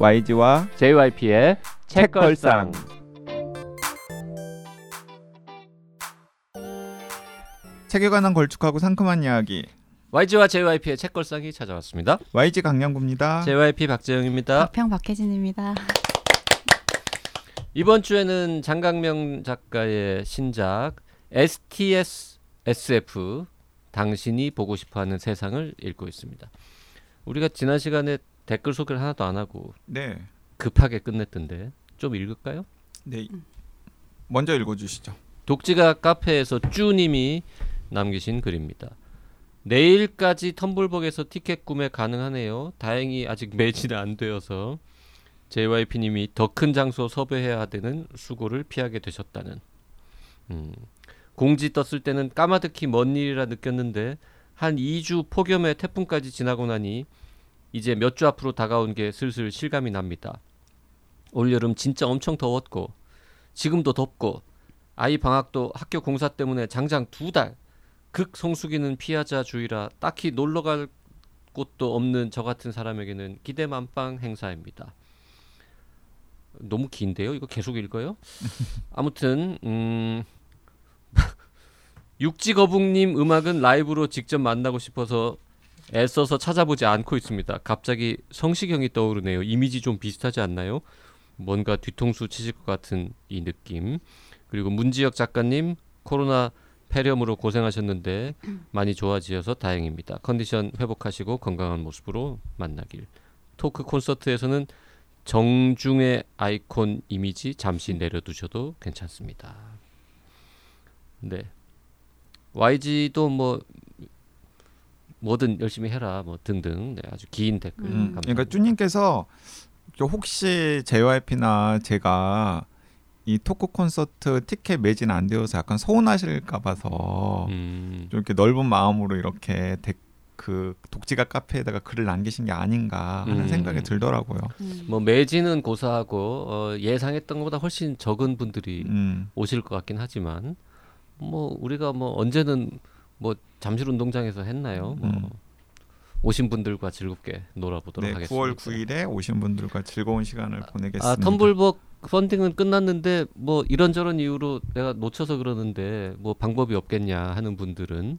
YG와 JYP의 책걸상. 책에 관한 걸쭉하고 상큼한 이야기 YG와 JYP의 책걸상이 찾아왔습니다. YG 강량구입니다. JYP 박재영입니다. 박평 박혜진입니다. 이번 주에는 장강명 작가의 신작 STS SF 당신이 보고 싶어하는 세상을 읽고 있습니다. 우리가 지난 시간에 댓글 소개를 하나도 안 하고 네, 급하게 끝냈던데 좀 읽을까요? 네. 먼저 읽어주시죠. 독지가 카페에서 쭈님이 남기신 글입니다. 내일까지 텀블벅에서 티켓 구매 가능하네요. 다행히 아직 매진 안 되어서 JYP님이 더 큰 장소 섭외해야 되는 수고를 피하게 되셨다는. 음, 공지 떴을 때는 까마득히 먼 일이라 느꼈는데 한 2주 폭염에 태풍까지 지나고 나니 이제 몇 주 앞으로 다가온 게 슬슬 실감이 납니다. 올여름 진짜 엄청 더웠고 지금도 덥고 아이 방학도 학교 공사 때문에 장장 두 달. 극 성수기는 피하자 주의라 딱히 놀러 갈 곳도 없는 저 같은 사람에게는 기대 만빵 행사입니다. 너무 긴데요. 이거 계속 읽어요? 아무튼 음 육지거북님 음악은 라이브로 직접 만나고 싶어서 애써서 찾아보지 않고 있습니다. 갑자기 성시경이 떠오르네요. 이미지 좀 비슷하지 않나요? 뭔가 뒤통수 치실 것 같은 이 느낌. 그리고 문지혁 작가님 코로나 폐렴으로 고생하셨는데 많이 좋아지셔서 다행입니다. 컨디션 회복하시고 건강한 모습으로 만나길. 토크 콘서트에서는 정중의 아이콘 이미지 잠시 내려두셔도 괜찮습니다. 네. YG도 뭐 뭐든 열심히 해라 뭐 등등 네, 아주 긴 댓글 음. 그러니까 쭈님께서 혹시 JYP나 제가 이 토크 콘서트 티켓 매진 안 되어서 약간 서운하실까 봐서 음, 좀 이렇게 넓은 마음으로 이렇게 댓- 그 독지가 카페에다가 글을 남기신 게 아닌가 하는 음. 생각이 들더라고요. 음. 뭐 매진은 고사하고 어, 예상했던 것보다 훨씬 적은 분들이 음. 오실 것 같긴 하지만 뭐 우리가 뭐 언제는 뭐 잠실 운동장에서 했나요? 뭐 음. 오신 분들과 즐겁게 놀아보도록 네, 하겠습니다. 9월 9일에 오신 분들과 즐거운 시간을 보내겠습니다. 아 텀블벅 펀딩은 끝났는데 뭐 이런저런 이유로 내가 놓쳐서 그러는데 뭐 방법이 없겠냐 하는 분들은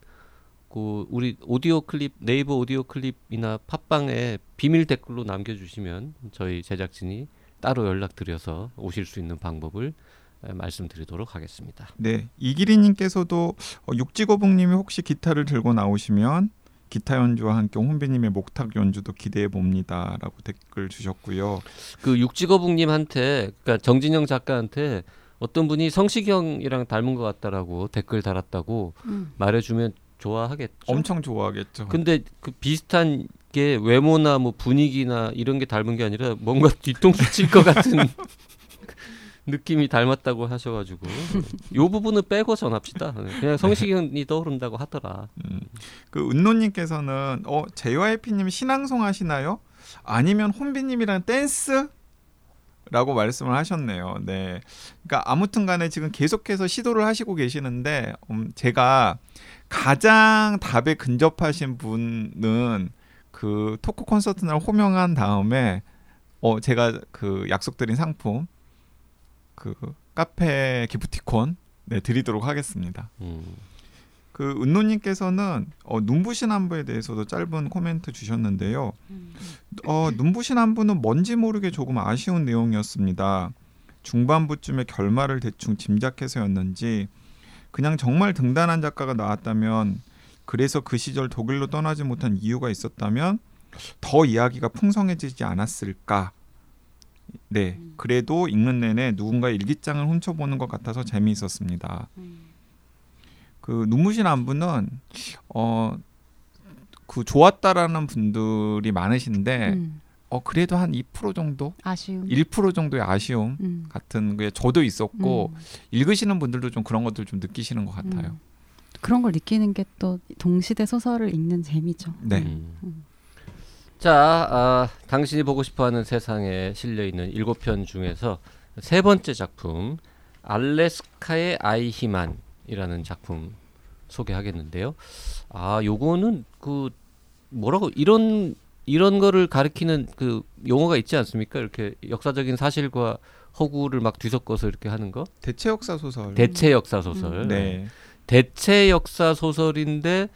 그 우리 오디오 클립 네이버 오디오 클립이나 팟빵에 비밀 댓글로 남겨주시면 저희 제작진이 따로 연락드려서 오실 수 있는 방법을 에, 말씀드리도록 하겠습니다. 네, 이기리님께서도 어, 육지거북님이 혹시 기타를 들고 나오시면 기타 연주와 함께 혼비님의 목탁 연주도 기대해 봅니다라고 댓글 주셨고요. 그 육지거북님한테 그러니까 정진영 작가한테 어떤 분이 성시경이랑 닮은 것 같다라고 댓글 달았다고 음. 말해주면 좋아하겠죠. 엄청 좋아하겠죠. 근데 그 비슷한 게 외모나 뭐 분위기나 이런 게 닮은 게 아니라 뭔가 뒤통수 칠 것 같은 느낌이 닮았다고 하셔가지고 요 부분은 빼고 전합시다. 그냥 성시경이 떠오른다고 하더라. 음, 그 은노님께서는 어 JYP님 신앙송 하시나요? 아니면 혼비님이랑 댄스? 라고 말씀을 하셨네요. 네. 그러니까 아무튼 간에 지금 계속해서 시도를 하시고 계시는데 음, 제가 가장 답에 근접하신 분은 그 토크 콘서트 날 호명한 다음에 어 제가 그 약속드린 상품 그 카페 기프티콘 네 드리도록 하겠습니다. 음. 그 은노님께서는 어, 눈부신 안부에 대해서도 짧은 코멘트 주셨는데요. 음. 어, 눈부신 안부는 뭔지 모르게 조금 아쉬운 내용이었습니다. 중반부쯤에 결말을 대충 짐작해서였는지 그냥 정말 등단한 작가가 나왔다면 그래서 그 시절 독일로 떠나지 못한 이유가 있었다면 더 이야기가 풍성해지지 않았을까. 네, 그래도 읽는 내내 누군가 일기장을 훔쳐보는 것 같아서 재미있었습니다. 음. 그 눈부신 안부는 어 그 좋았다라는 분들이 많으신데 음. 어 그래도 한 2% 정도, 아쉬움. 1% 정도의 아쉬움 음. 같은 게 저도 있었고 음. 읽으시는 분들도 좀 그런 것들 좀 느끼시는 것 같아요. 음. 그런 걸 느끼는 게 또 동시대 소설을 읽는 재미죠. 네. 음. 음. 자, 아, 당신이 보고 싶어하는 세상에 실려 있는 일곱 편 중에서 세 번째 작품 알래스카의 아이히만이라는 작품 소개하겠는데요. 아, 요거는 그 뭐라고 이런 이런 거를 가리키는 그 용어가 있지 않습니까? 이렇게 역사적인 사실과 허구를 막 뒤섞어서 이렇게 하는 거. 대체 역사 소설. 대체 역사 소설. 네. 대체 역사 소설인데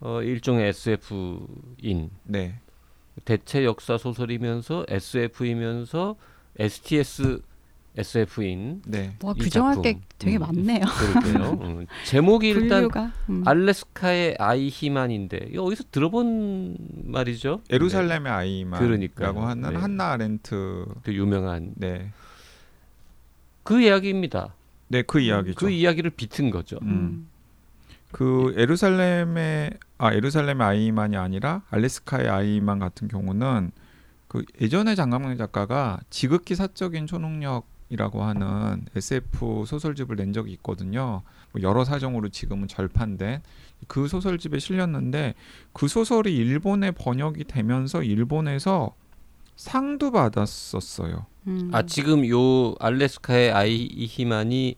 어 일종의 SF인 네. 대체 역사 소설이면서 SF이면서 STS SF인 네. 와이 규정할 작품. 게 되게 음. 많네요. 그럴게요. 음, 제목이 일단 분류가 음. 알래스카의 아이히만인데 이거 어디서 들어본 말이죠? 에루살렘의 아이만라고 그러니까요. 하는 네. 한나 아렌트. 네, 그 유명한 네. 그 이야기입니다. 네, 그 이야기죠. 그 이야기를 비튼 거죠. 음. 그 에루살렘의 아 에루살렘의 아이만이 아니라 알래스카의 아이만 같은 경우는 그 예전에 장강명 작가가 지극히 사적인 초능력이라고 하는 SF 소설집을 낸 적이 있거든요. 뭐 여러 사정으로 지금은 절판된 그 소설집에 실렸는데 그 소설이 일본에 번역이 되면서 일본에서 상도 받았었어요. 음. 아 지금 요 알래스카의 아이히만이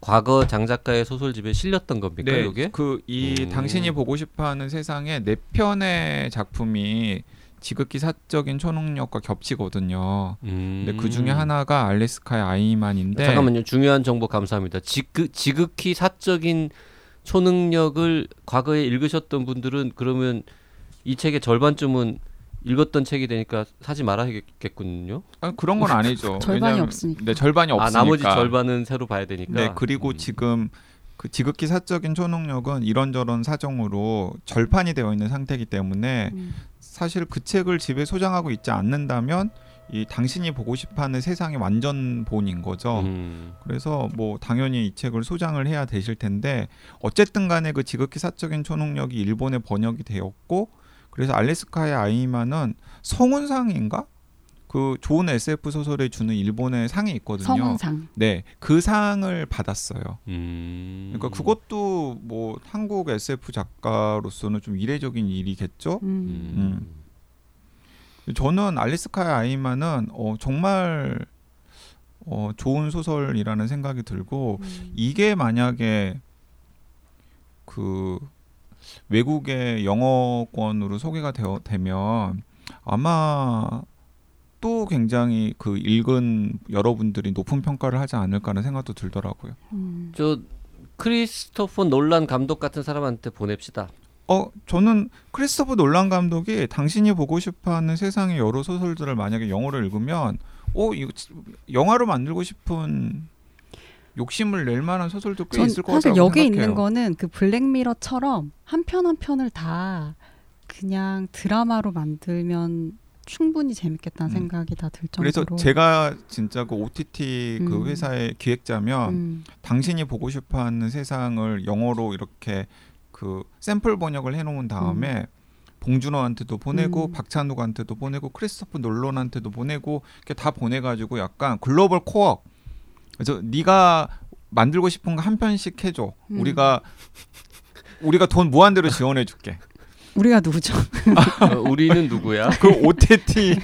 과거 장 작가의 소설집에 실렸던 겁니까? 네, 이게? 그이 음. 당신이 보고 싶어하는 세상에 네 편의 작품이 지극히 사적인 초능력과 겹치거든요. 음. 근데 그 중에 하나가 알래스카의 아이만인데 잠깐만요. 중요한 정보 감사합니다. 지극, 지극히 사적인 초능력을 과거에 읽으셨던 분들은 그러면 이 책의 절반쯤은 읽었던 책이 되니까 사지 말아야겠군요. 아, 그런 건 아니죠. 절반이 왜냐면- 없으니까. 네, 절반이 없으니까. 아 나머지 절반은 새로 봐야 되니까. 네, 그리고 음. 지금 그 지극히 사적인 초능력은 이런저런 사정으로 절판이 되어 있는 상태이기 때문에 음. 사실 그 책을 집에 소장하고 있지 않는다면 이 당신이 보고 싶어하는 세상의 완전 본인 거죠. 음. 그래서 뭐 당연히 이 책을 소장을 해야 되실 텐데 어쨌든 간에 그 지극히 사적인 초능력이 일본에 번역이 되었고 그래서 알래스카의 아이만은 성운상인가 그 좋은 SF 소설에 주는 일본의 상이 있거든요. 성운상. 네, 그 상을 받았어요. 음. 그러니까 그것도 뭐 한국 SF 작가로서는 좀 이례적인 일이겠죠. 음. 음. 저는 알래스카의 아이만은 어, 정말 어, 좋은 소설이라는 생각이 들고 음. 이게 만약에 그 외국의 영어권으로 소개가 되어, 되면 아마 또 굉장히 그 읽은 여러분들이 높은 평가를 하지 않을까라는 생각도 들더라고요. 음. 저 크리스토퍼 놀란 감독 같은 사람한테 보냅시다. 어, 저는 크리스토퍼 놀란 감독이 당신이 보고 싶어하는 세상의 여러 소설들을 만약에 영어로 읽으면, 어, 이거 지- 영화로 만들고 싶은 욕심을 낼 만한 소설도 꽤전 있을 것 사실 같다고 여기 생각해요. 있는 거는 그 블랙미러처럼 한 편 한 편을 다 그냥 드라마로 만들면 충분히 재밌겠다는 음. 생각이 다들 그래서 정도로. 제가 진짜 그 OTT 그 음. 회사의 기획자면 음. 당신이 보고 싶어하는 세상을 영어로 이렇게 그 샘플 번역을 해놓은 다음에 봉준호한테도 보내고 음. 박찬욱한테도 보내고 크리스토프 놀런한테도 보내고 이렇게 다 보내가지고 약간 글로벌 코업 그래서 네가 만들고 싶은 거 한 편씩 해줘 음. 우리가 우리가 돈 무한대로 지원해줄게 우리가 누구죠? 어, 우리는 누구야? 그 OTT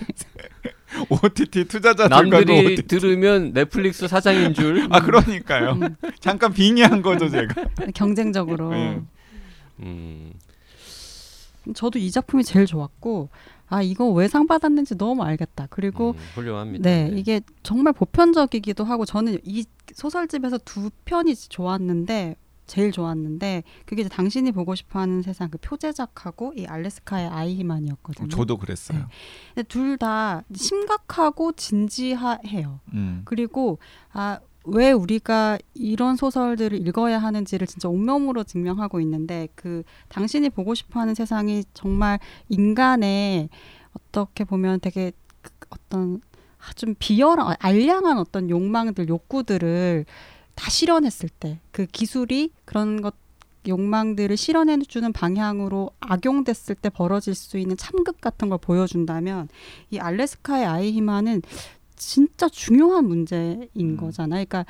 OTT 투자자들과 남들이 들으면 넷플릭스 사장인 줄. 아 그러니까요 음. 잠깐 빙의한 거죠 제가 경쟁적으로. 네. 음. 저도 이 작품이 제일 좋았고 아 이거 왜 상 받았는지 너무 알겠다. 그리고 음, 훌륭합니다. 네, 이게 정말 보편적이기도 하고 저는 이 소설집에서 두 편이 좋았는데 제일 좋았는데 그게 이제 당신이 보고 싶어하는 세상 그 표제작하고 이 알래스카의 아이히만이었거든요. 저도 그랬어요 근데 둘다 심각하고 진지해요. 음. 그리고 아 왜 우리가 이런 소설들을 읽어야 하는지를 진짜 온몸으로 증명하고 있는데 그 당신이 보고 싶어하는 세상이 정말 인간의 어떻게 보면 되게 그 어떤 아, 좀 비열한 알량한 어떤 욕망들 욕구들을 다 실현했을 때 그 기술이 그런 것 욕망들을 실현해 주는 방향으로 악용됐을 때 벌어질 수 있는 참극 같은 걸 보여준다면 이 알래스카의 아이히만은 진짜 중요한 문제인 음. 거잖아요. 그러니까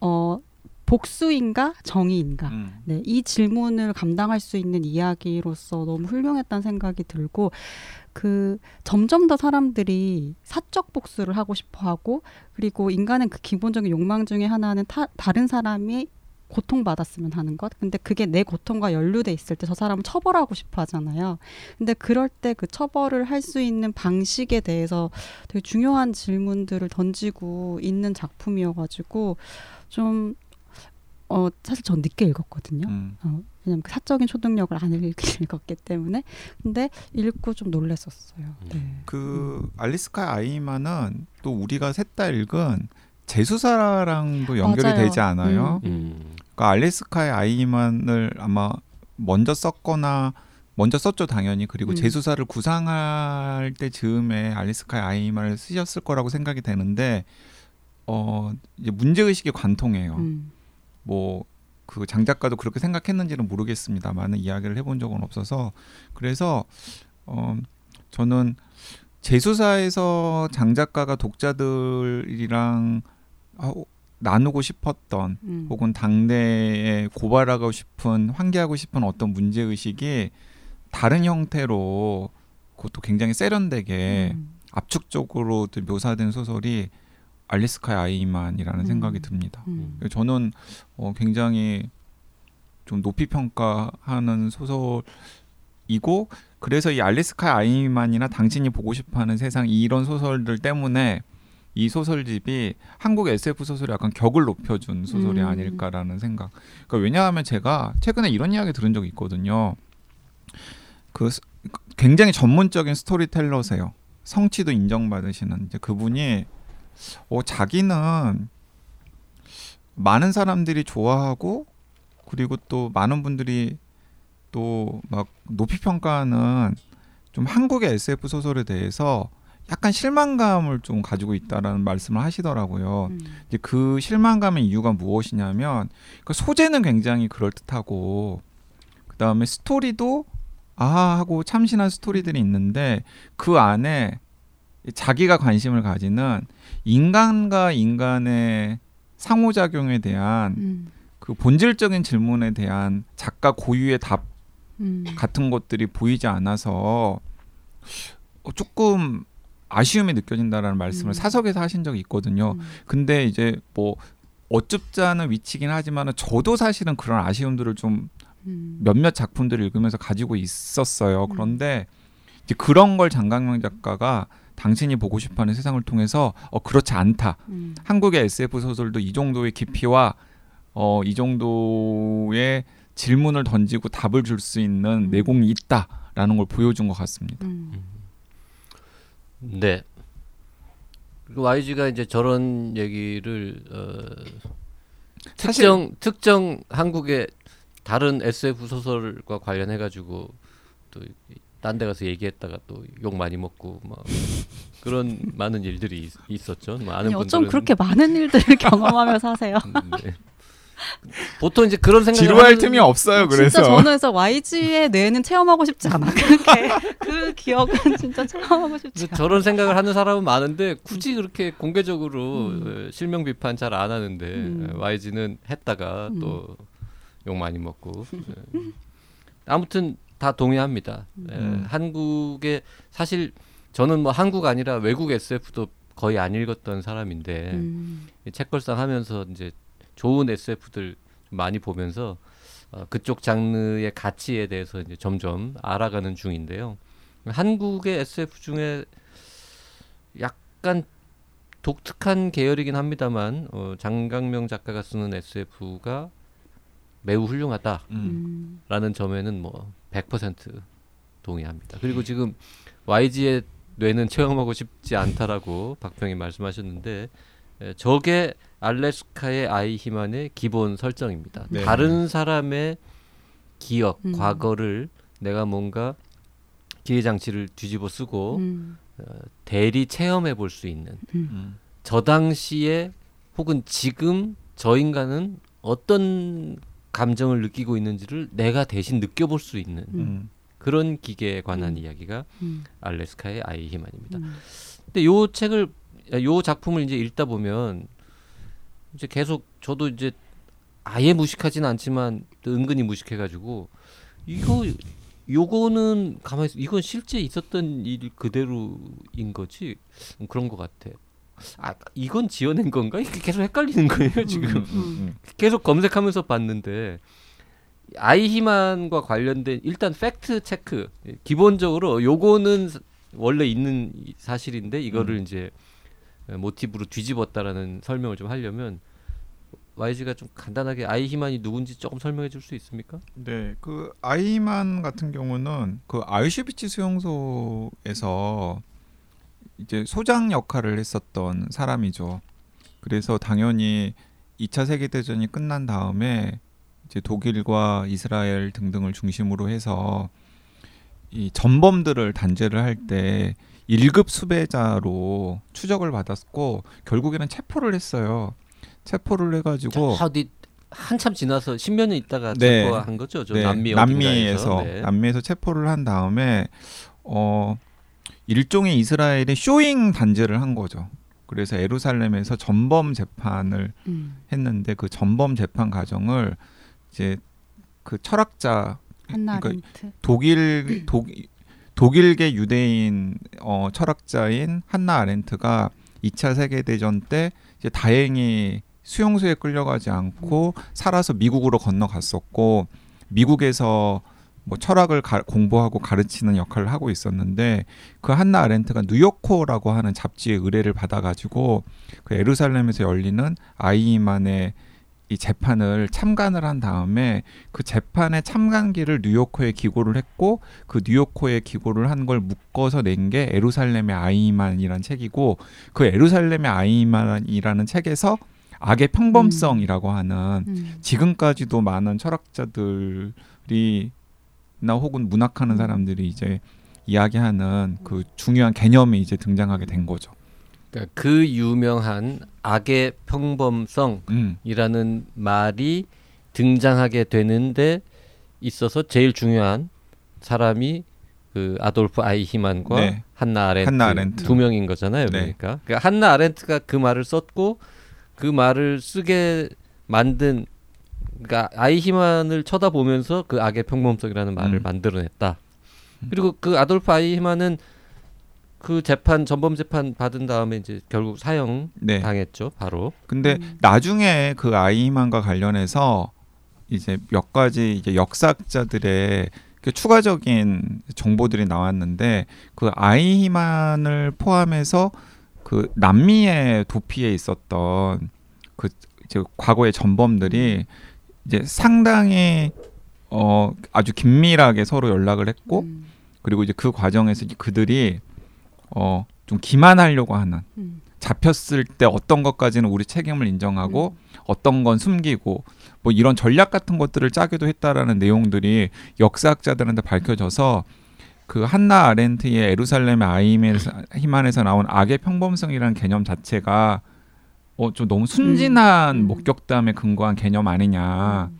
어 복수인가 정의인가 음. 네, 이 질문을 감당할 수 있는 이야기로서 너무 훌륭했다는 생각이 들고 그 점점 더 사람들이 사적 복수를 하고 싶어 하고 그리고 인간은 그 기본적인 욕망 중에 하나는 타, 다른 사람이 고통받았으면 하는 것. 근데 그게 내 고통과 연루돼 있을 때 저 사람을 처벌하고 싶어 하잖아요. 근데 그럴 때 그 처벌을 할 수 있는 방식에 대해서 되게 중요한 질문들을 던지고 있는 작품이어가지고 좀 어, 사실 전 늦게 읽었거든요. 음. 어, 왜냐면 그 사적인 초능력을 안 읽- 읽었기 때문에. 근데 읽고 좀 놀랬었어요. 음. 네. 그 알리스카 아이만은 또 우리가 셋 다 읽은 제수사랑도 연결이 맞아요. 되지 않아요? 음. 그러니까 알리스카의 아이만을 아마 먼저 썼거나 먼저 썼죠 당연히 그리고 음. 제수사를 구상할 때 즈음에 알리스카의 아이만을 쓰셨을 거라고 생각이 되는데 어 이제 문제 의식이 관통해요. 음. 뭐그 장작가도 그렇게 생각했는지는 모르겠습니다만은 이야기를 해본 적은 없어서 그래서 어 저는 제수사에서 장작가가 독자들이랑 아, 나누고 싶었던 음. 혹은 당대에 고발하고 싶은 환기하고 싶은 어떤 문제 의식이 다른 형태로 그것도 굉장히 세련되게 음. 압축적으로 또 묘사된 소설이 알리스카의 아이만이라는 음. 생각이 듭니다. 음. 저는 어, 굉장히 좀 높이 평가하는 소설이고 그래서 이 알리스카의 아이만이나 당신이 보고 싶어하는 세상 이런 소설들 때문에 이 소설집이 한국 SF 소설의 약간 격을 높여준 소설이 음. 아닐까라는 생각. 그러니까 왜냐하면 제가 최근에 이런 이야기 들은 적이 있거든요. 그 스- 굉장히 전문적인 스토리텔러세요. 성취도 인정받으시는 이제 그분이 어, 자기는 많은 사람들이 좋아하고 그리고 또 많은 분들이 또 막 높이 평가하는 좀 한국의 SF 소설에 대해서 약간 실망감을 좀 가지고 있다라는 말씀을 하시더라고요. 음. 이제 그 실망감의 이유가 무엇이냐면 그 소재는 굉장히 그럴 듯하고 그 다음에 스토리도 아 하고 참신한 스토리들이 있는데 그 안에 자기가 관심을 가지는 인간과 인간의 상호작용에 대한 음. 그 본질적인 질문에 대한 작가 고유의 답 음. 같은 것들이 보이지 않아서 어, 조금 아쉬움이 느껴진다라는 말씀을 음. 사석에서 하신 적이 있거든요. 음. 근데 이제 뭐 어쭙지 않은 위치긴 하지만은 저도 사실은 그런 아쉬움들을 좀 음. 몇몇 작품들을 읽으면서 가지고 있었어요. 음. 그런데 이제 그런 걸 장강명 작가가 당신이 보고 싶어하는 세상을 통해서 어 그렇지 않다. 음. 한국의 SF 소설도 이 정도의 깊이와 어 이 정도의 질문을 던지고 답을 줄 수 있는 음. 내공이 있다라는 걸 보여준 것 같습니다. 음. 네. 그리고 YG가 이제 저런 얘기를 어, 사실- 특정 특정 한국의 다른 SF 소설과 관련해 가지고 또 딴 데 가서 얘기했다가 또 욕 많이 먹고 막 그런 많은 일들이 있, 있었죠. 뭐 아니, 어쩜 분들은 그렇게 많은 일들을 경험하며 사세요? 음, 네. 보통 이제 그런 생각을 지루할 하는- 틈이 없어요. 그래서 진짜 저는 그래서 YG의 뇌는 체험하고 싶지 않아. 그렇게 그 기억은 진짜 체험하고 싶지 않아. 저런 생각을 하는 사람은 많은데 굳이 그렇게 공개적으로 음. 어, 실명 비판 잘 안 하는데 음. 어, YG는 했다가 음. 또욕 많이 먹고 예. 아무튼 다 동의합니다. 예, 음. 한국의 사실 저는 뭐 한국 아니라 외국 SF도 거의 안 읽었던 사람인데 음. 이 책걸상 하면서 이제 좋은 SF들 많이 보면서 어, 그쪽 장르의 가치에 대해서 이제 점점 알아가는 중인데요. 한국의 SF 중에 약간 독특한 계열이긴 합니다만 어, 장강명 작가가 쓰는 SF가 매우 훌륭하다라는 음. 음. 점에는 뭐 100% 동의합니다. 그리고 지금 YG의 뇌는 체험하고 싶지 않다라고 박평이 말씀하셨는데 에, 저게 알래스카의 아이 히만의 기본 설정입니다. 네. 다른 사람의 기억, 음. 과거를 내가 뭔가 기회 장치를 뒤집어 쓰고 음. 대리 체험해 볼 수 있는 음. 저 당시에 혹은 지금 저 인간은 어떤 감정을 느끼고 있는지를 내가 대신 느껴볼 수 있는 음. 그런 기계에 관한 음. 이야기가 음. 알래스카의 아이 히만입니다. 음. 근데 요 책을 요 작품을 이제 읽다 보면 이제 계속 저도 이제 아예 무식하진 않지만 또 은근히 무식해가지고 이거 요거는 가만히 있- 이건 실제 있었던 일 그대로인 거지 음, 그런 것 같아. 아 이건 지어낸 건가? 이게 계속 헷갈리는 거예요 지금. 음, 음, 계속 검색하면서 봤는데 아이히만과 관련된 일단 팩트 체크 기본적으로 요거는 원래 있는 사실인데 이거를 음. 이제 모티브로 뒤집었다라는 설명을 좀 하려면 YG가 좀 간단하게 아이히만이 누군지 조금 설명해 줄 수 있습니까? 네, 그 아이만 같은 경우는 그 아우슈비츠 수용소에서 이제 소장 역할을 했었던 사람이죠. 그래서 당연히 2차 세계 대전이 끝난 다음에 이제 독일과 이스라엘 등등을 중심으로 해서 이 전범들을 단죄를 할 때 1급 수배자로 추적을 받았고 결국에는 체포를 했어요. 체포를 해가지고 저 어디 한참 지나서 십몇 년 있다가 네. 체포한 거죠. 저 네, 남미 남미에서. 네. 남미에서 체포를 한 다음에 어 일종의 이스라엘의 showing 단죄를 한 거죠. 그래서 에루살렘에서 전범 재판을 음. 했는데 그 전범 재판 과정을 이제 그 철학자 한나 그러니까. 독일 독 독일계 유대인 어, 철학자인 한나 아렌트가 2차 세계 대전 때 이제 다행히 수용소에 끌려가지 않고 살아서 미국으로 건너갔었고 미국에서 뭐 철학을 가- 공부하고 가르치는 역할을 하고 있었는데 그 한나 아렌트가 뉴요커라고 하는 잡지의 의뢰를 받아가지고 그 에루살렘에서 열리는 아이만의 이 재판을 참관을 한 다음에 그 재판의 참관기를 뉴요커에 기고를 했고 그 뉴요커에 기고를 한 걸 묶어서 낸 게 에루살렘의 아이만이라는 책이고 그 에루살렘의 아이만이라는 책에서 악의 평범성이라고 하는 음. 지금까지도 많은 철학자들이 나 혹은 문학하는 사람들이 이제 이야기하는 그 중요한 개념이 이제 등장하게 된 거죠. 그러니까 그 유명한 악의 평범성이라는 음, 말이 등장하게 되는데 있어서 제일 중요한 사람이 그 아돌프 아이히만과 네. 한나 아렌트, 한나 아렌트. 두 명인 거잖아요. 네. 그러니까. 그러니까 한나 아렌트가 그 말을 썼고 그 말을 쓰게 만든 그러니까 아이히만을 쳐다보면서 그 악의 평범성이라는 말을 음. 만들어냈다. 그리고 그 아돌프 아이히만은 그 재판 전범 재판 받은 다음에 이제 결국 사형 네. 당했죠. 바로. 근데 음. 나중에 그 아이만과 관련해서 이제 몇 가지 이제 역사학자들의 그 추가적인 정보들이 나왔는데 그 아이만을 포함해서 그 남미의 도피에 있었던 그 이제 과거의 전범들이 이제 상당히 어 아주 긴밀하게 서로 연락을 했고 음. 그리고 이제 그 과정에서 이제 그들이 어 좀 기만하려고 하는 음. 잡혔을 때 어떤 것까지는 우리 책임을 인정하고 어떤 건 숨기고 뭐 이런 전략 같은 것들을 짜기도 했다라는 내용들이 역사학자들한테 밝혀져서 그 한나 아렌트의 에루살렘의 아이맨에서 히만에서 나온 악의 평범성이라는 개념 자체가 어 좀 너무 순진한 음. 목격담에 근거한 개념 아니냐. 음.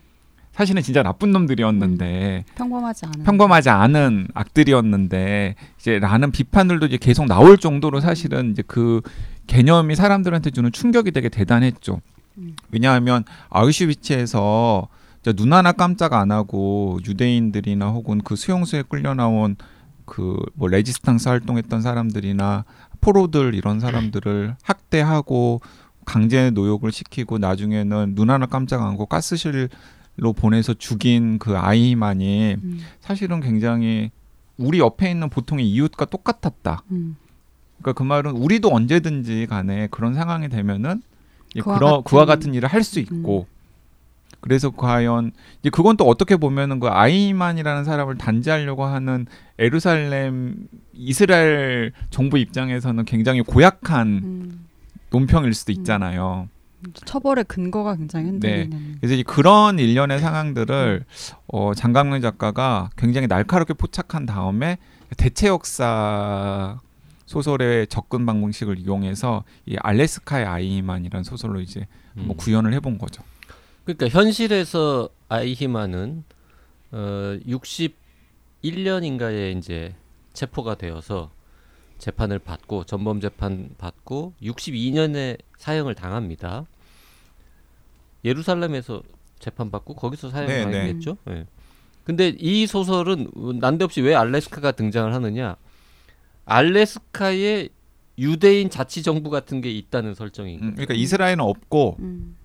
사실은 진짜 나쁜 놈들이었는데 평범하지 않은. 평범하지 않은 악들이었는데 이제 라는 비판들도 이제 계속 나올 정도로 사실은 이제 그 개념이 사람들한테 주는 충격이 되게 대단했죠. 음. 왜냐하면 아우슈비츠에서 눈 하나 깜짝 안 하고 유대인들이나 혹은 그 수용소에 끌려 나온 그 뭐 레지스탕스 활동했던 사람들이나 포로들 이런 사람들을 학대하고 강제 노역을 시키고 나중에는 눈 하나 깜짝 안 하고 가스실 로 보내서 죽인 그 아이만이 음. 사실은 굉장히 우리 옆에 있는 보통의 이웃과 똑같았다. 음. 그러니까 그 말은 우리도 언제든지 간에 그런 상황이 되면은 이 그와 그러, 같은- 그와 같은 일을 할 수 있고 그래서 과연 이제 그건 또 어떻게 보면은 그 아이만이라는 사람을 단죄하려고 하는 에루살렘 이스라엘 정부 입장에서는 굉장히 고약한 음. 논평일 수도 음. 있잖아요. 처벌의 근거가 굉장히 흔들리는. 그래서 이제 그런 일련의 상황들을 어, 장강민 작가가 굉장히 날카롭게 포착한 다음에 대체 역사 소설의 접근 방식을 이용해서 이 알래스카의 아이만이라는 소설로 이제 음. 뭐 구현을 해본 거죠. 그러니까 현실에서 아이히만은 어 61년인가에 이제 체포가 되어서 재판을 받고 전범 재판 받고 62년에 사형을 당합니다. 예루살렘에서 재판 받고 거기서 사형 네, 당했겠죠. 예. 근데 이 소설은 난데없이 왜 알래스카가 등장을 하느냐? 알래스카의 유대인 자치 정부 같은 게 있다는 설정인 음, 거예요. 그러니까 이스라엘은 없고 음.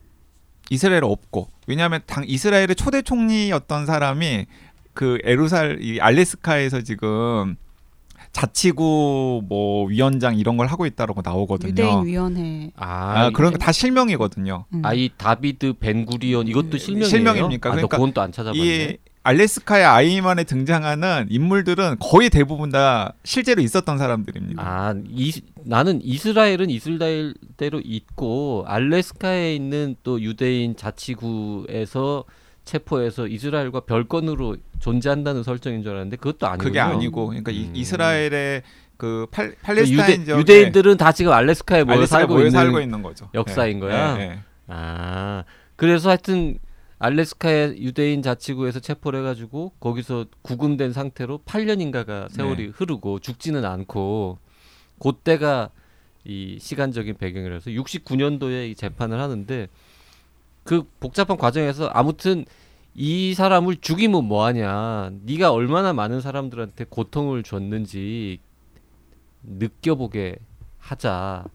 이스라엘은 없고 왜냐하면 당 이스라엘의 초대 총리였던 사람이 그 에루살 이 알래스카에서 지금 자치구 뭐 위원장 이런 걸 하고 있다라고 나오거든요. 유대인 위원회. 아, 아, 그런 거다 실명이거든요. 음. 아이 다비드 벤구리온 이것도 실명이에요. 실명입니까? 아, 그러니까 너 그건 또 안 찾아봤네. 이 알래스카의 아이만에 등장하는 인물들은 거의 대부분 다 실제로 있었던 사람들입니다. 아, 이, 나는 이스라엘은 이스라엘대로 있고 알래스카에 있는 또 유대인 자치구에서 체포해서 이스라엘과 별건으로 존재한다는 설정인 줄 알았는데 그것도 아니고요. 그게 아니고 그러니까 이- 음. 이스라엘의 그 팔, 그 팔레스타인 유대, 지역에 유대인들은 다 지금 알래스카에 모여 알래스카에 살고 모여 있는 살고 있는 거죠. 역사인 예, 거야? 예, 예. 아 그래서 하여튼 알래스카의 유대인 자치구에서 체포를 해가지고 거기서 구금된 상태로 8년인가가 세월이 네. 흐르고 죽지는 않고 그때가 이 시간적인 배경이라서 69년도에 이 재판을 하는데 그 복잡한 과정에서 아무튼 이 사람을 죽이면 뭐하냐 네가 얼마나 많은 사람들한테 고통을 줬는지 느껴보게 하자라는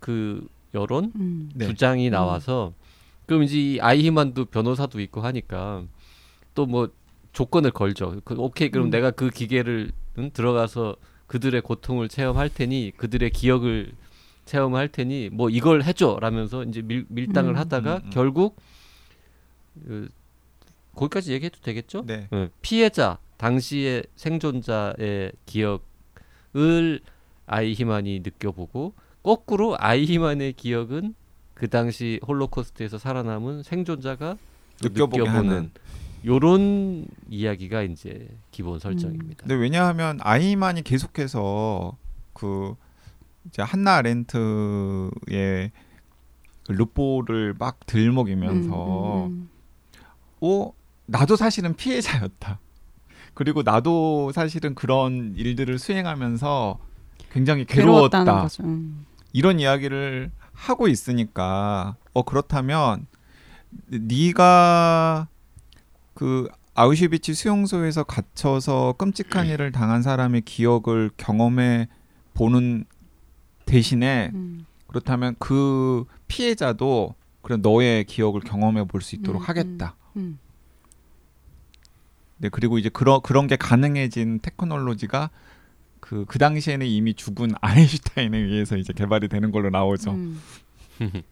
그 여론 음. 네. 주장이 나와서 그럼 이제 이 아이히만도 변호사도 있고 하니까 또 뭐 조건을 걸죠. 그 오케이 그럼 음. 내가 그 기계를 응, 들어가서 그들의 고통을 체험할 테니 그들의 기억을 체험할 테니 뭐 이걸 해줘라면서 이제 밀, 밀당을 음. 하다가 음, 음. 결국 그, 거기까지 얘기해도 되겠죠? 네. 어, 피해자 당시의 생존자의 기억을 아이히만이 느껴보고 거꾸로 아이히만의 기억은 그 당시 홀로코스트에서 살아남은 생존자가 느껴보게 느껴보는. 요런 이야기가 이제 기본 설정입니다. 근데 왜냐하면 아이만이 계속해서 그 이제 한나 아렌트의 그 르포를 막 들먹이면서 음, 음, 오 나도 사실은 피해자였다. 그리고 나도 사실은 그런 일들을 수행하면서 굉장히 괴로웠다. 음. 이런 이야기를 하고 있으니까 어 그렇다면 네가 그 아우슈비츠 수용소에서 갇혀서 끔찍한 일을 당한 사람의 기억을 경험해 보는 대신에 음. 그렇다면 그 피해자도 그런 너의 기억을 경험해 볼 수 있도록 음, 하겠다. 음. 네, 그리고 이제 그런 그런 게 가능해진 테크놀로지가 그, 그 당시에는 이미 죽은 아인슈타인에 의해서 이제 개발이 되는 걸로 나오죠. 음.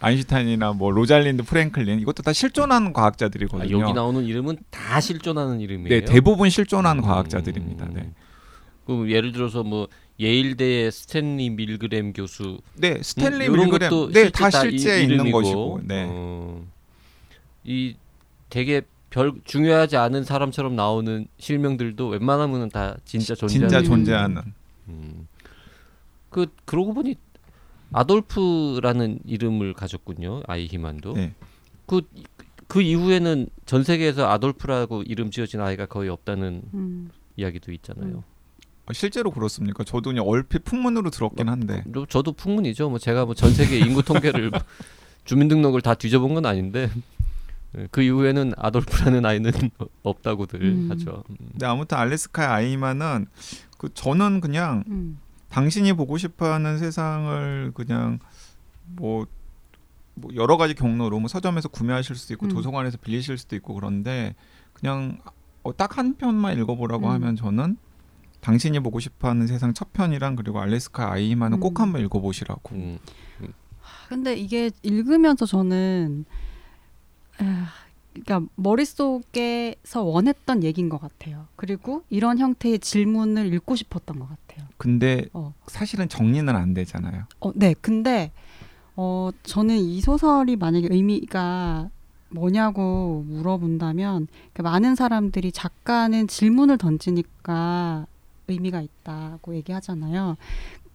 아인슈타인이나 뭐 로잘린드 프랭클린 이것도 다 실존하는 아, 과학자들이거든요. 여기 나오는 이름은 다 실존하는 이름이에요. 네, 대부분 실존한 음, 과학자들입니다. 네. 그럼 예를 들어서 뭐 예일대의 스탠리 밀그램 교수 네, 스탠리 음, 밀그램 것도 네, 다 이- 실제 있는 이름이고, 것이고. 네. 어, 이 되게 별 중요하지 않은 사람처럼 나오는 실명들도 웬만하면은 다 진짜 존재하는 진짜 음. 존재하는 음. 그 그러고 보니 아돌프라는 이름을 가졌군요. 아이히만도. 네. 그, 그 이후에는 전 세계에서 아돌프라고 이름 지어진 아이가 거의 없다는 음. 이야기도 있잖아요. 어, 실제로 그렇습니까? 저도 그냥 얼핏 풍문으로 들었긴 한데. 저- 저도 풍문이죠. 뭐 제가 뭐 전 세계 인구 통계를 주민등록을 다 뒤져본 건 아닌데 예, 그 이후에는 아돌프라는 아이는 없다고들 음. 하죠. 음. 근데 아무튼 알래스카의 아이만은 그 저는 그냥 음. 당신이 보고 싶어하는 세상을 그냥 뭐, 뭐 여러 가지 경로로 뭐 서점에서 구매하실 수도 있고 음. 도서관에서 빌리실 수도 있고 그런데 그냥 어, 딱한 편만 읽어보라고 음. 하면 저는 당신이 보고 싶어하는 세상 첫 편이랑 그리고 알래스카 아이만은 꼭 음. 한번 읽어보시라고. 음. 근데 이게 읽으면서 저는 에, 그러니까 머릿속에서 원했던 얘기인 것 같아요. 그리고 이런 형태의 질문을 읽고 싶었던 것 같아요. 근데 어. 사실은 정리는 안 되잖아요. 어, 네. 근데 어, 저는 이 소설이 만약에 의미가 뭐냐고 물어본다면 그러니까 많은 사람들이 작가는 질문을 던지니까 의미가 있다고 얘기하잖아요.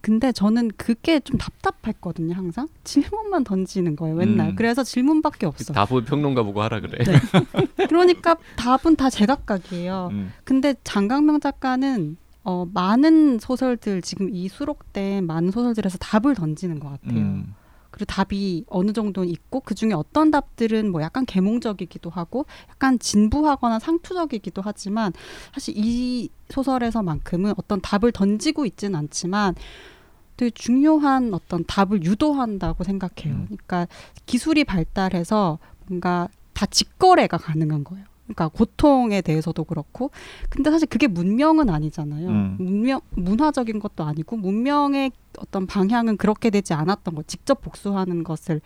근데 저는 그게 좀 답답했거든요, 항상. 질문만 던지는 거예요, 맨날. 음. 그래서 질문밖에 없어. 다보 평론가 보고 하라 그래. 네. 그러니까 답은 다 제각각이에요. 음. 근데 장강명 작가는 어, 많은 소설들 지금 이 수록된 많은 소설들에서 답을 던지는 것 같아요. 음. 그리고 답이 어느 정도는 있고 그 중에 어떤 답들은 뭐 약간 계몽적이기도 하고 약간 진부하거나 상투적이기도 하지만 사실 이 소설에서만큼은 어떤 답을 던지고 있지는 않지만 되게 중요한 어떤 답을 유도한다고 생각해요. 음. 그러니까 기술이 발달해서 뭔가 다 직거래가 가능한 거예요. 그러니까 고통에 대해서도 그렇고 근데 사실 그게 문명은 아니잖아요. 음. 문명 문화적인 것도 아니고 문명의 어떤 방향은 그렇게 되지 않았던 거. 직접 복수하는 것을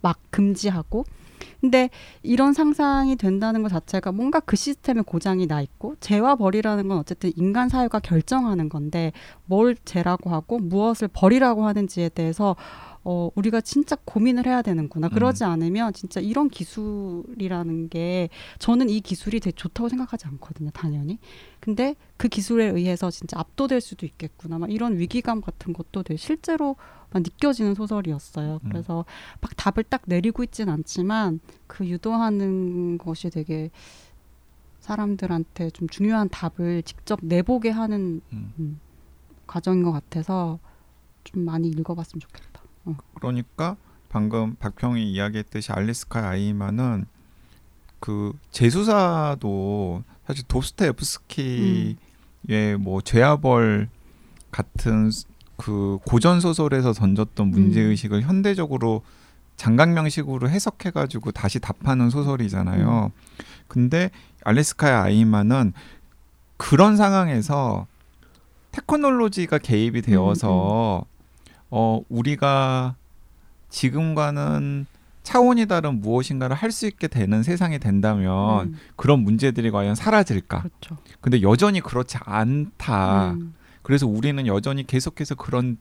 막 금지하고 근데 이런 상상이 된다는 것 자체가 뭔가 그 시스템에 고장이 나 있고 죄와 벌이라는 건 어쨌든 인간 사회가 결정하는 건데 뭘 죄라고 하고 무엇을 벌이라고 하는지에 대해서 어, 우리가 진짜 고민을 해야 되는구나. 그러지 않으면 진짜 이런 기술이라는 게 저는 이 기술이 되게 좋다고 생각하지 않거든요, 당연히. 근데 그 기술에 의해서 진짜 압도될 수도 있겠구나. 막 이런 위기감 같은 것도 되게 실제로 막 느껴지는 소설이었어요. 음. 그래서 막 답을 딱 내리고 있진 않지만 그 유도하는 것이 되게 사람들한테 좀 중요한 답을 직접 내보게 하는 음. 음, 과정인 것 같아서 좀 많이 읽어봤으면 좋겠다. 그러니까 방금 박평이 이야기했듯이 알리스카 아이마는 그 재수사도 사실 도스토옙스키의 뭐 죄와벌 같은 그 고전 소설에서 던졌던 문제 음. 의식을 현대적으로 장강명식으로 해석해가지고 다시 답하는 소설이잖아요. 근데 알래스카의 아이마는 그런 상황에서 테크놀로지가 개입이 되어서 어 우리가 지금과는 차원이 다른 무엇인가를 할 수 있게 되는 세상이 된다면 음, 그런 문제들이 과연 사라질까? 그렇죠. 근데 여전히 그렇지 않다. 음, 그래서 우리는 여전히 계속해서 그런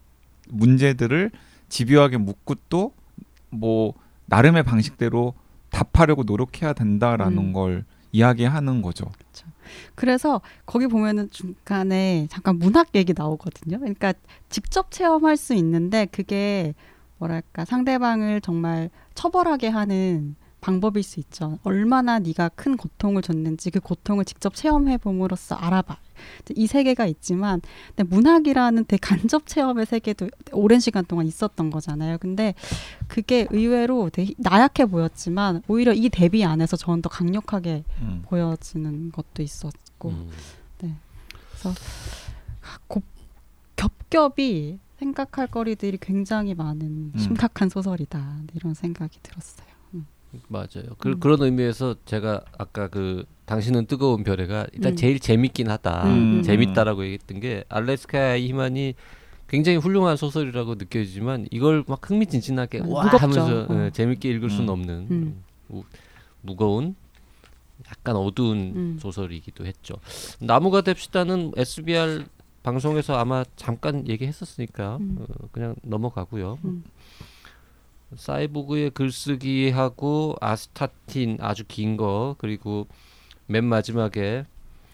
문제들을 집요하게 묻고 또 뭐 나름의 방식대로 답하려고 노력해야 된다라는 음. 걸 이야기하는 거죠. 그 래서 거기 보면은 중간에 잠깐 문학 얘기 나오거든요. 그러니까 직접 체험할 수 있는데 그게 뭐랄까 상대방을 정말 처벌하게 하는 방법일 수 있죠. 얼마나 네가 큰 고통을 줬는지 그 고통을 직접 체험해 봄으로써 알아봐. 이 세계가 있지만 근데 문학이라는 되게 간접 체험의 세계도 오랜 시간 동안 있었던 거잖아요. 근데 그게 의외로 되게 나약해 보였지만 오히려 이 대비 안에서 저는 더 강력하게 음. 보여지는 것도 있었고 음. 그래서 곱, 겹겹이 생각할 거리들이 굉장히 많은 음. 심각한 소설이다 이런 생각이 들었어요. 맞아요. 그, 음. 그런 의미에서 제가 아까 그 당신은 뜨거운 별에가 일단 음. 제일 재밌긴 하다. 음, 음. 재밌다라고 얘기했던 게 알래스카의 희만이 굉장히 훌륭한 소설이라고 느껴지지만 이걸 막 흥미진진하게 음, 와 무겁죠. 하면서 어. 예, 재밌게 읽을 수는 음. 없는 음. 무, 무거운 약간 어두운 음. 소설이기도 했죠. 나무가 됩시다는 SBR 방송에서 아마 잠깐 얘기했었으니까 음. 어, 그냥 넘어가고요. 음. 사이보그의 글쓰기하고 아스타틴 아주 긴 거 그리고 맨 마지막에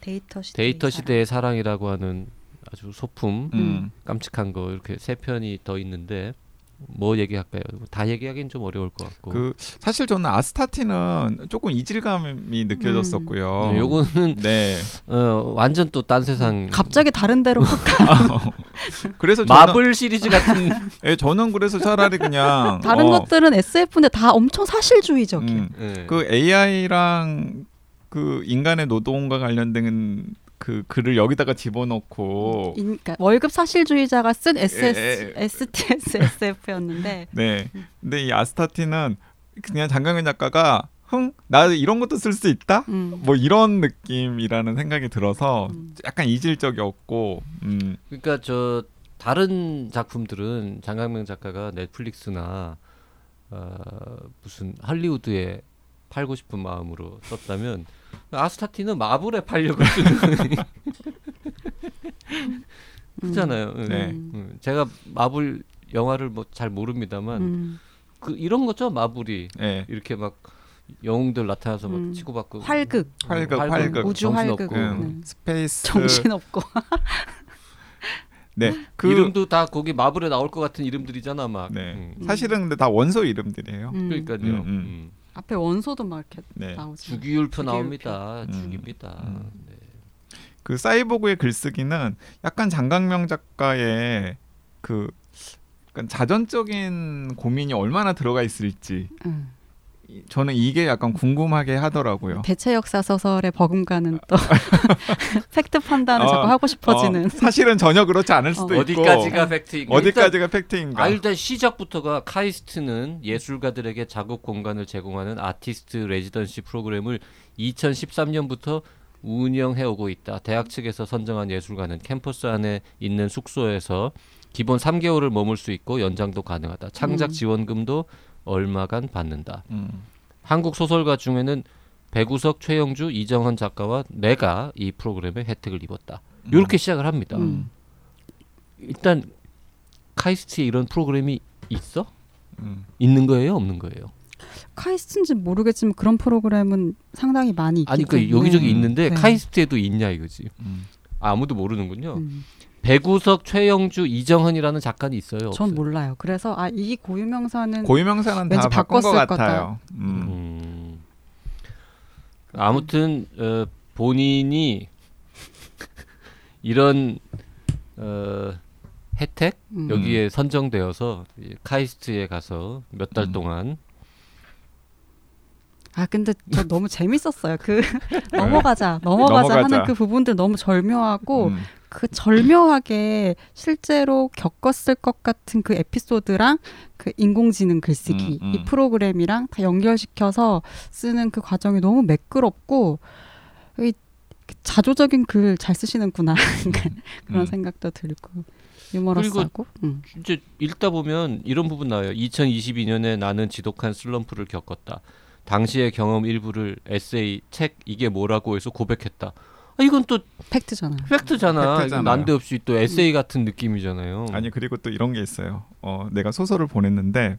데이터 시대 데이터 시대의 사랑 이라고 하는 아주 소품 음. 깜찍한 거 이렇게 세 편이 더 있는데 뭐 얘기할까요? 다 얘기하기는 좀 어려울 것 같고. 그 사실 저는 아스타틴은 조금 이질감이 느껴졌었고요. 네, 요거는 네. 어, 완전 또 딴 세상 갑자기 다른 데로 확 가. 그래서 저는 마블 시리즈 같은 예, 저는 그래서 차라리 그냥 다른 어, 것들은 SF인데 다 엄청 사실주의적이에요. 음, 예. 그 AI랑 그 인간의 노동과 관련된 그 글을 여기다가 집어넣고 인- 그러니까 월급 사실주의자가 쓴 에, SS, 에. STS SF였는데 네. 근데 이 아스타티는 그냥 장강현 작가가 흥, 나 이런 것도 쓸 수 있다? 음, 뭐 이런 느낌이라는 생각이 들어서 음. 약간 이질적이었고, 음, 그러니까 저 다른 작품들은 장강명 작가가 넷플릭스나 어, 무슨 할리우드에 팔고 싶은 마음으로 썼다면 아스타틴은 마블에 팔려고 쓰는 그렇잖아요. 예. 네. 음. 음, 제가 마블 영화를 뭐 잘 모릅니다만 음. 그 이런 거죠 마블이 예. 이렇게 막 영웅들 나타나서 막 음. 치고받고 활극, 활극, 활극. 우주 정신없고. 활극. 음, 네. space. 정신 없고 네. 그 이름도 다 거기 마블에 나올 것 같은 이름들이잖아 막. 네. 음. 사실은 근데 다 원소 이름들이에요. 음. 그러니까요. 음, 음. 음. 앞에 원소도 막 이렇게 네. 나오죠. 주기율표 주기율표. 나옵니다. 음. 죽입니다. 음. 네. 그 사이보그의 글쓰기는 약간 장강명 작가의 그 그러니까 자전적인 고민이 얼마나 들어가 있을지 음. 이- 저는 이게 약간 궁금하게 하더라고요. 대체 역사 소설의 버금가는 또 팩트 판단을 어, 자꾸 하고 싶어지는 어, 사실은 전혀 그렇지 않을 수도 있고 어디까지가 팩트인가? 어디까지가 팩트인가? 아 일단 시작부터가 카이스트는 예술가들에게 작업 공간을 제공하는 artist residency 프로그램을 2013년부터 운영해 오고 있다. 대학 측에서 선정한 예술가는 캠퍼스 안에 있는 숙소에서 기본 3개월을 머물 수 있고 연장도 가능하다. 창작 음. 지원금도 얼마간 받는다. 음. 한국 소설가 중에는 배구석, 최영주, 이정헌 작가와 내가 이 프로그램에 혜택을 입었다. 이렇게 시작을 합니다. 음. 일단 카이스트에 이런 프로그램이 있어? 음. 있는 거예요, 없는 거예요? 카이스트인지 모르겠지만 그런 프로그램은 상당히 많이 있기 아니 그 때문에 여기저기 있는데 네. 카이스트에도 있냐 이거지. 음. 아, 아무도 모르는군요. 음. 배구석, 최영주, 이정헌이라는 작가는 있어요. 전 없어요? 몰라요. 그래서 아 이 고유명사는 고유명사는 다 왠지 바꾼 것 같아요. 음. 음. 아무튼 어, 본인이 이런 어, 혜택 음. 여기에 선정되어서 이 카이스트에 가서 몇달 음. 동안 아 근데 저 너무 재밌었어요. 그 넘어가자, 넘어가자, 넘어가자. 하는 그 부분들 너무 절묘하고 음. 그 절묘하게 실제로 겪었을 것 같은 그 에피소드랑 그 인공지능 글쓰기 음, 음. 이 프로그램이랑 다 연결시켜서 쓰는 그 과정이 너무 매끄럽고 이 자조적인 글 잘 쓰시는구나 그런 음. 생각도 들고 유머러스하고 음. 이제 읽다 보면 이런 부분 나와요. 2022년에 나는 지독한 슬럼프를 겪었다. 당시의 경험 일부를 에세이, 책 이게 뭐라고 해서 고백했다. 아, 이건 또 팩트잖아요. 팩트잖아. 팩트잖아요. 난데없이 또 에세이 같은 느낌이잖아요. 아니 그리고 또 이런 게 있어요. 어, 내가 소설을 보냈는데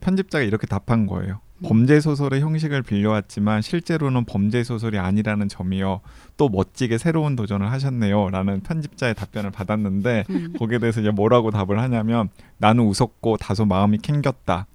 편집자가 이렇게 답한 거예요. 범죄 소설의 형식을 빌려왔지만 실제로는 범죄 소설이 아니라는 점이요. 또 멋지게 새로운 도전을 하셨네요.라는 편집자의 답변을 받았는데 음. 거기에 대해서 이제 뭐라고 답을 하냐면 나는 웃었고 다소 마음이 캥겼다.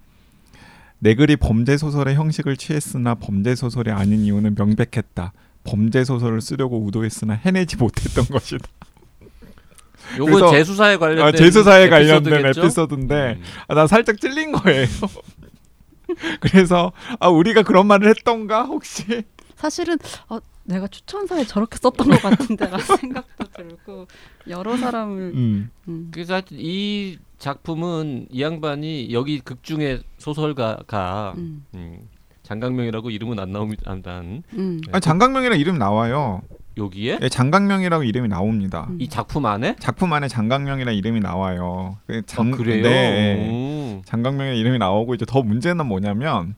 내 글이 범죄 소설의 형식을 취했으나 범죄 소설이 아닌 이유는 명백했다. 범죄 소설을 쓰려고 의도했으나 해내지 못했던 것이다. 그래서- 재수사에 관련된 아, 제수사에 관련된? 에피소드인데 음. 아, 난 살짝 찔린 거예요. 그래서 아 우리가 그런 말을 했던가 혹시 사실은 어, 내가 추천사에 저렇게 썼던 것 같은데라는 생각도 들고 여러 사람을 음. 음. 그래서 하여튼 이 작품은 이 양반이 여기 극 중에 소설가가 음. 음, 장강명이라고 이름은 안 나옵니다. 음. 아니, 장강명이라고 이름 나와요. 여기에 예, 장강명이라고 이름이 나옵니다. 음. 이 작품 안에 작품 안에 장강명이라는 이름이 나와요. 그 장, 아, 그래요. 네. 오. 장강명의 이름이 나오고 이제 더 문제는 뭐냐면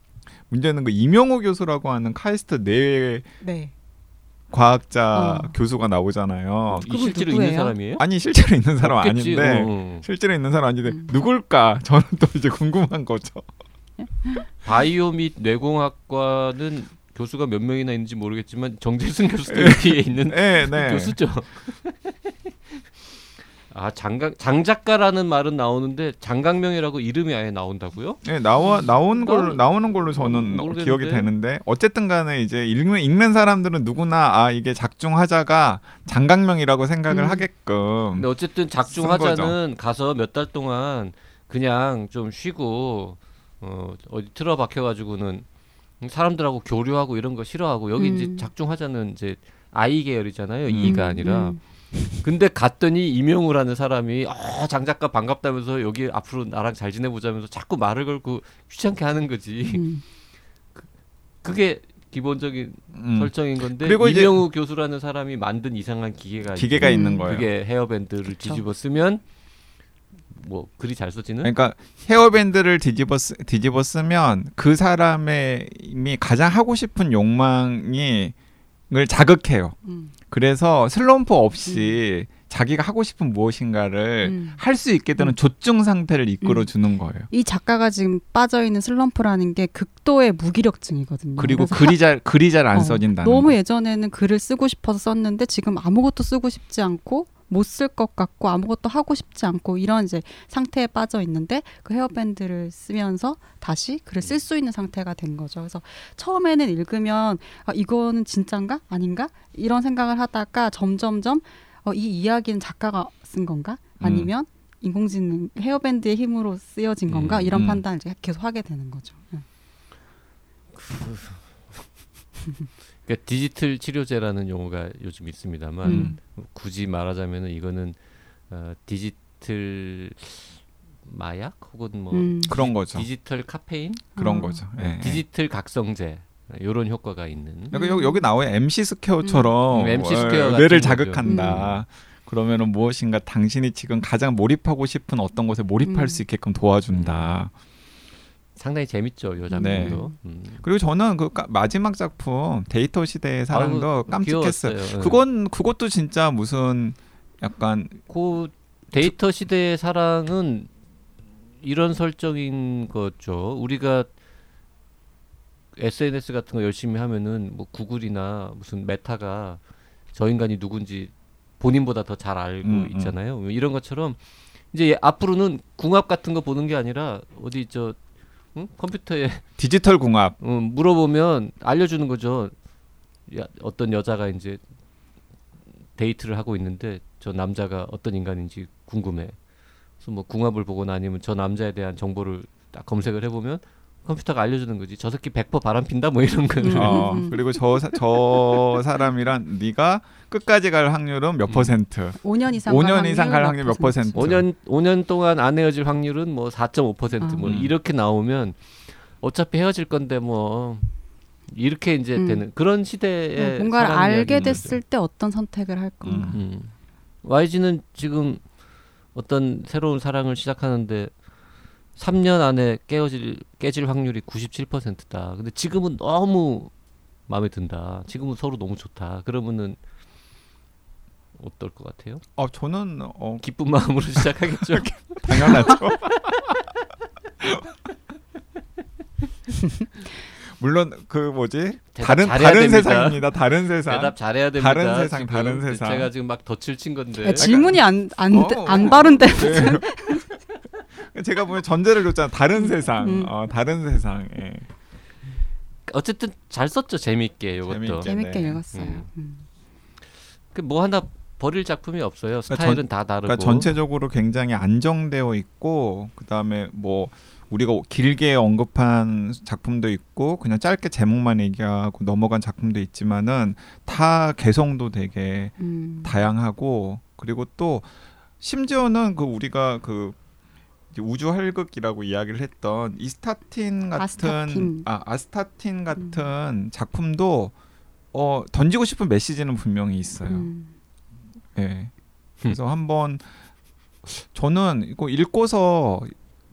문제는 그 이명호 교수라고 하는 카이스트 내 네. 과학자 어. 교수가 나오잖아요. 실제로 있는 누구예요? 사람이에요? 아니 실제로 있는 사람 없겠지. 아닌데 어. 실제로 있는 사람 아닌데 음. 누굴까? 저는 또 이제 궁금한 거죠. 바이오 및 뇌공학과는 교수가 몇 명이나 있는지 모르겠지만 정재승 교수도 여기에 있는 네, 네. 교수죠. 아 장강 장작가라는 말은 나오는데 장강명이라고 이름이 아예 나온다고요? 네, 나와 나온 나- 걸로 나오는 걸로 저는 모르겠는데. 기억이 되는데 어쨌든 간에 이제 읽는 읽는 사람들은 누구나 아 이게 작중하자가 장강명이라고 생각을 음. 하게끔 근데 어쨌든 작중하자는 가서 몇 달 동안 그냥 좀 쉬고 어 어디 틀어박혀 가지고는 사람들하고 교류하고 이런 거 싫어하고 여기 이제 음. 작중하자는 이제 아이 계열이잖아요. 음. 이가 아니라 음. 근데 갔더니 이명우라는 사람이 아, 장 작가 반갑다면서 여기 앞으로 나랑 잘 지내보자면서 자꾸 말을 걸고 귀찮게 하는 거지. 음. 그게 기본적인 음, 설정인 건데 그리고 이제- 이명우 교수라는 사람이 만든 이상한 기계가 기계가 음. 있는 거예요. 그게 헤어밴드를 그쵸. 뒤집어 쓰면 뭐 글이 잘 써지는 그러니까 헤어밴드를 뒤집어 쓰, 뒤집어 쓰면 그 사람의 이미 가장 하고 싶은 욕망이 을 자극해요. 음. 그래서 슬럼프 없이 자기가 하고 싶은 무엇인가를 음. 할수 있게 되는 음. 조증 상태를 이끌어 주는 거예요. 이 작가가 지금 빠져 있는 슬럼프라는 게 극도의 무기력증이거든요. 그리고 글이 잘 글이 잘안 어, 써진다는 너무 거. 예전에는 글을 쓰고 싶어서 썼는데 지금 아무것도 쓰고 싶지 않고 못 쓸 것 같고 아무것도 하고 싶지 않고 이런 이제 상태에 빠져 있는데 그 헤어밴드를 쓰면서 다시 글을 쓸 수 있는 상태가 된 거죠. 그래서 처음에는 읽으면 아, 이거는 진짠가 아닌가 이런 생각을 하다가 점점점 어, 이 이야기는 작가가 쓴 건가 음. 아니면 인공지능 헤어밴드의 힘으로 쓰여진 건가 음, 이런 음. 판단을 계속 하게 되는 거죠. 네. 그러니까 디지털 치료제라는 용어가 요즘 있습니다만 음. 굳이 말하자면은 이거는 어, 디지털 마약 혹은 뭐 음. 그런 거죠. 디지털 카페인, 그런 어. 거죠. 예, 예. 디지털 각성제 이런 효과가 있는. 여기 여기, 여기 나와요. MC 스퀘어처럼 음, MC 어, 스퀘어 뇌를 같은 거죠. 자극한다. 그러면은 무엇인가 당신이 지금 가장 몰입하고 싶은 어떤 것에 몰입할 음. 수 있게끔 도와준다. 상당히 재밌죠, 요 네. 작품도. 음. 그리고 저는 그 까- 마지막 작품 데이터 시대의 사랑도 아이고, 깜찍했어요. 귀여웠어요. 예. 그건 그것도 진짜 무슨 약간 그 데이터 시대의 사랑은 이런 설정인 거죠. 우리가 SNS 같은 거 열심히 하면은 뭐 구글이나 무슨 메타가 저 인간이 누군지 본인보다 더 잘 알고 음, 음. 있잖아요. 뭐 이런 것처럼 이제 앞으로는 궁합 같은 거 보는 게 아니라 어디 저 응? 컴퓨터에 디지털 궁합. 어, 물어보면 알려주는 거죠. 야, 어떤 여자가 이제 데이트를 하고 있는데 저 남자가 어떤 인간인지 궁금해. 그래서 뭐 궁합을 보거나 아니면 저 남자에 대한 정보를 딱 검색을 해보면 컴퓨터가 알려주는 거지. 저 새끼 100% 바람핀다 뭐 이런 거. 음. 어, 그리고 저, 사- 저 사람이란 네가 끝까지 갈 확률은 몇 음. 퍼센트? 5년 이상 5년 이상 갈 확률 몇 퍼센트? 5년 5년 동안 안 헤어질 확률은 뭐 4.5%뭐 아. 이렇게 나오면 어차피 헤어질 건데 뭐 이렇게 이제 음. 되는 그런 시대에 음, 뭔가를 사람 알게 이야기인 거죠. 됐을 때 어떤 선택을 할 건가. 음. 음. YG는 지금 어떤 새로운 사랑을 시작하는데 3년 안에 깨어질 깨질 확률이 97%다. 근데 지금은 너무 마음에 든다. 지금은 서로 너무 좋다. 그러면은 어떨 것 같아요? 어, 저는 어, 기쁜 마음으로 시작하겠죠. 당연하죠. 물론 그 뭐지 다른 다른 됩니다. 세상입니다. 다른 세상. 대답 잘해야 됩니다. 다른 세상, 지금 다른 세상. 제가 지금 막 덫을 친 건데. 야, 질문이 안안 어, 안 어. 바른데 네. 제가 보면 전제를 줬잖아. 다른 세상. 음. 어, 다른 세상. 예. 어쨌든 잘 썼죠. 재밌게 이것도. 재밌게. 재밌게 네. 읽었어요. 음. 음. 그뭐 하나 버릴 작품이 없어요. 그러니까 스타일은 다 다르고. 그러니까 전체적으로 굉장히 안정되어 있고 그다음에 뭐 우리가 길게 언급한 작품도 있고 그냥 짧게 제목만 얘기하고 넘어간 작품도 있지만은 다 개성도 되게 음. 다양하고 그리고 또 심지어는 그 우리가 그 우주 활극이라고 이야기를 했던 이스타틴 같은 아스타틴. 아 아스타틴 같은 작품도 어 던지고 싶은 메시지는 분명히 있어요. 음. 예. 그래서 한번 저는 이거 읽고서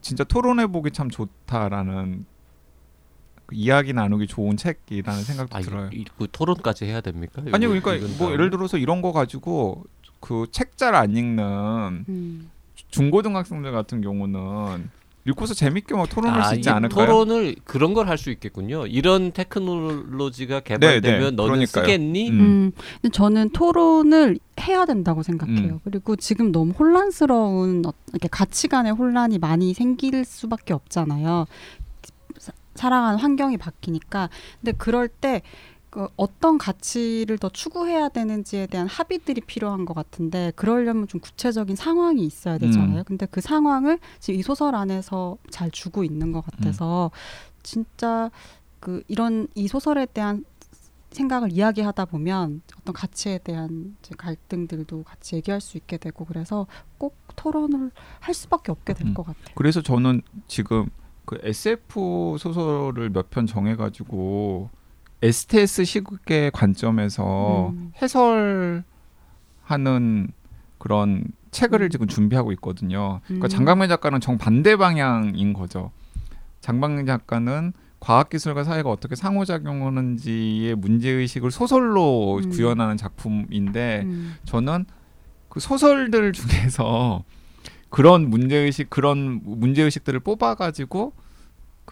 진짜 토론해 보기 참 좋다라는 그 이야기 나누기 좋은 책이라는 생각도 아, 들어요. 이, 그 토론까지 해야 됩니까? 아니 그러니까 뭐? 예를 들어서 이런 거 가지고 그책잘안 읽는 음. 중고등학생들 같은 경우는 읽고서 재밌게 막 토론할 아, 수 있지 이 않을까요? 토론을 그런 걸 할 수 있겠군요. 이런 테크놀로지가 개발되면 네, 네, 너는 그러니까요. 쓰겠니? 음. 음. 근데 저는 토론을 해야 된다고 생각해요. 음. 그리고 지금 너무 혼란스러운 어- 이렇게 가치관의 혼란이 많이 생길 수밖에 없잖아요. 사- 살아가는 환경이 바뀌니까. 근데 그럴 때 그 어떤 가치를 더 추구해야 되는지에 대한 합의들이 필요한 것 같은데 그러려면 좀 구체적인 상황이 있어야 되잖아요. 음. 근데 그 상황을 지금 이 소설 안에서 잘 주고 있는 것 같아서 진짜 그 이런 이 소설에 대한 생각을 이야기하다 보면 어떤 가치에 대한 갈등들도 같이 얘기할 수 있게 되고 그래서 꼭 토론을 할 수밖에 없게 될 음. 것 같아요. 그래서 저는 지금 그 SF 소설을 몇 편 정해가지고 STS 시국의 관점에서 음. 해설하는 그런 책을 음. 지금 준비하고 있거든요. 그러니까 음. 장강민 작가는 정 반대 방향인 거죠. 장강민 작가는 과학기술과 사회가 어떻게 상호작용하는지의 문제의식을 소설로 음. 구현하는 작품인데 음. 저는 그 소설들 중에서 그런 문제의식 그런 문제의식들을 뽑아가지고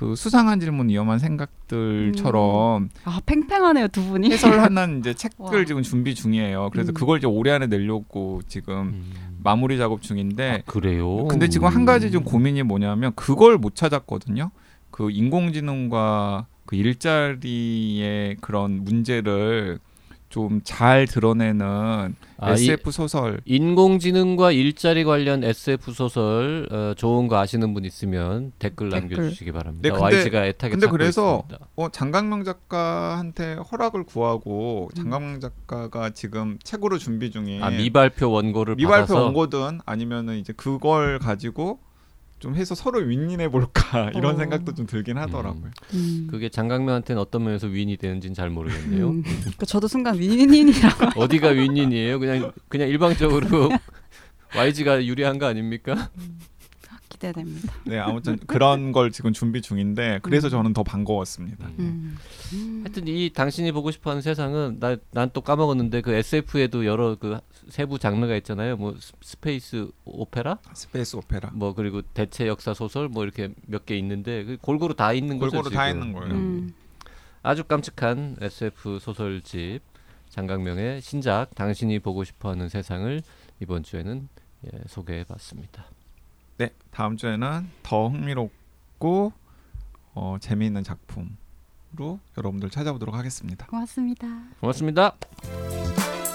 그 수상한 질문 위험한 생각들처럼 아 팽팽하네요 두 분이. 해설하는 이제 책들 와. 지금 준비 중이에요. 그래서 음. 그걸 이제 올해 안에 내려고 지금 음. 마무리 작업 중인데 아, 그래요. 근데 지금 한 가지 좀 고민이 뭐냐면 그걸 못 찾았거든요. 그 인공지능과 그 일자리의 그런 문제를 좀 잘 드러내는 아, 이 SF 소설 인공지능과 일자리 관련 SF 소설 어, 좋은 거 아시는 분 있으면 댓글 댓글. 남겨주시기 바랍니다. 네, 근데- YG가 애타게 근데 찾고 그래서 있습니다. 어, 장강명 작가한테 허락을 구하고 음. 장강명 작가가 지금 책으로 준비 중에 아 미발표 원고를 미발표 받아서 원고든 아니면은 이제 그걸 가지고 좀 해서 서로 윈윈해 볼까 이런 어. 생각도 좀 들긴 하더라고요. 음. 그게 장강명한테는 어떤 면에서 윈이 되는지는 잘 모르겠네요. 음. 그 저도 순간 윈윈이라고 어디가 윈윈이에요? 그냥 그냥 일방적으로 YG가 유리한 거 아닙니까? 기대됩니다. 네, 아무튼 그런 걸 지금 준비 중인데 그래서 음. 저는 더 반가웠습니다. 음. 하여튼 이 당신이 보고 싶어하는 세상은 나 난 또 까먹었는데 그 SF에도 여러 그 세부 장르가 있잖아요. 뭐 스- space opera, space opera. 뭐 그리고 대체 역사 소설 뭐 이렇게 몇 개 있는데 그 골고루 다 있는 거죠. 골고루 다. 있는 거예요. 음. 아주 깜찍한 SF 소설집 장강명의 신작 당신이 보고 싶어하는 세상을 이번 주에는 예, 소개해봤습니다. 네, 다음 주에는 더 흥미롭고 어, 재미있는 작품으로 여러분들 찾아보도록 하겠습니다. 고맙습니다. 고맙습니다. 음.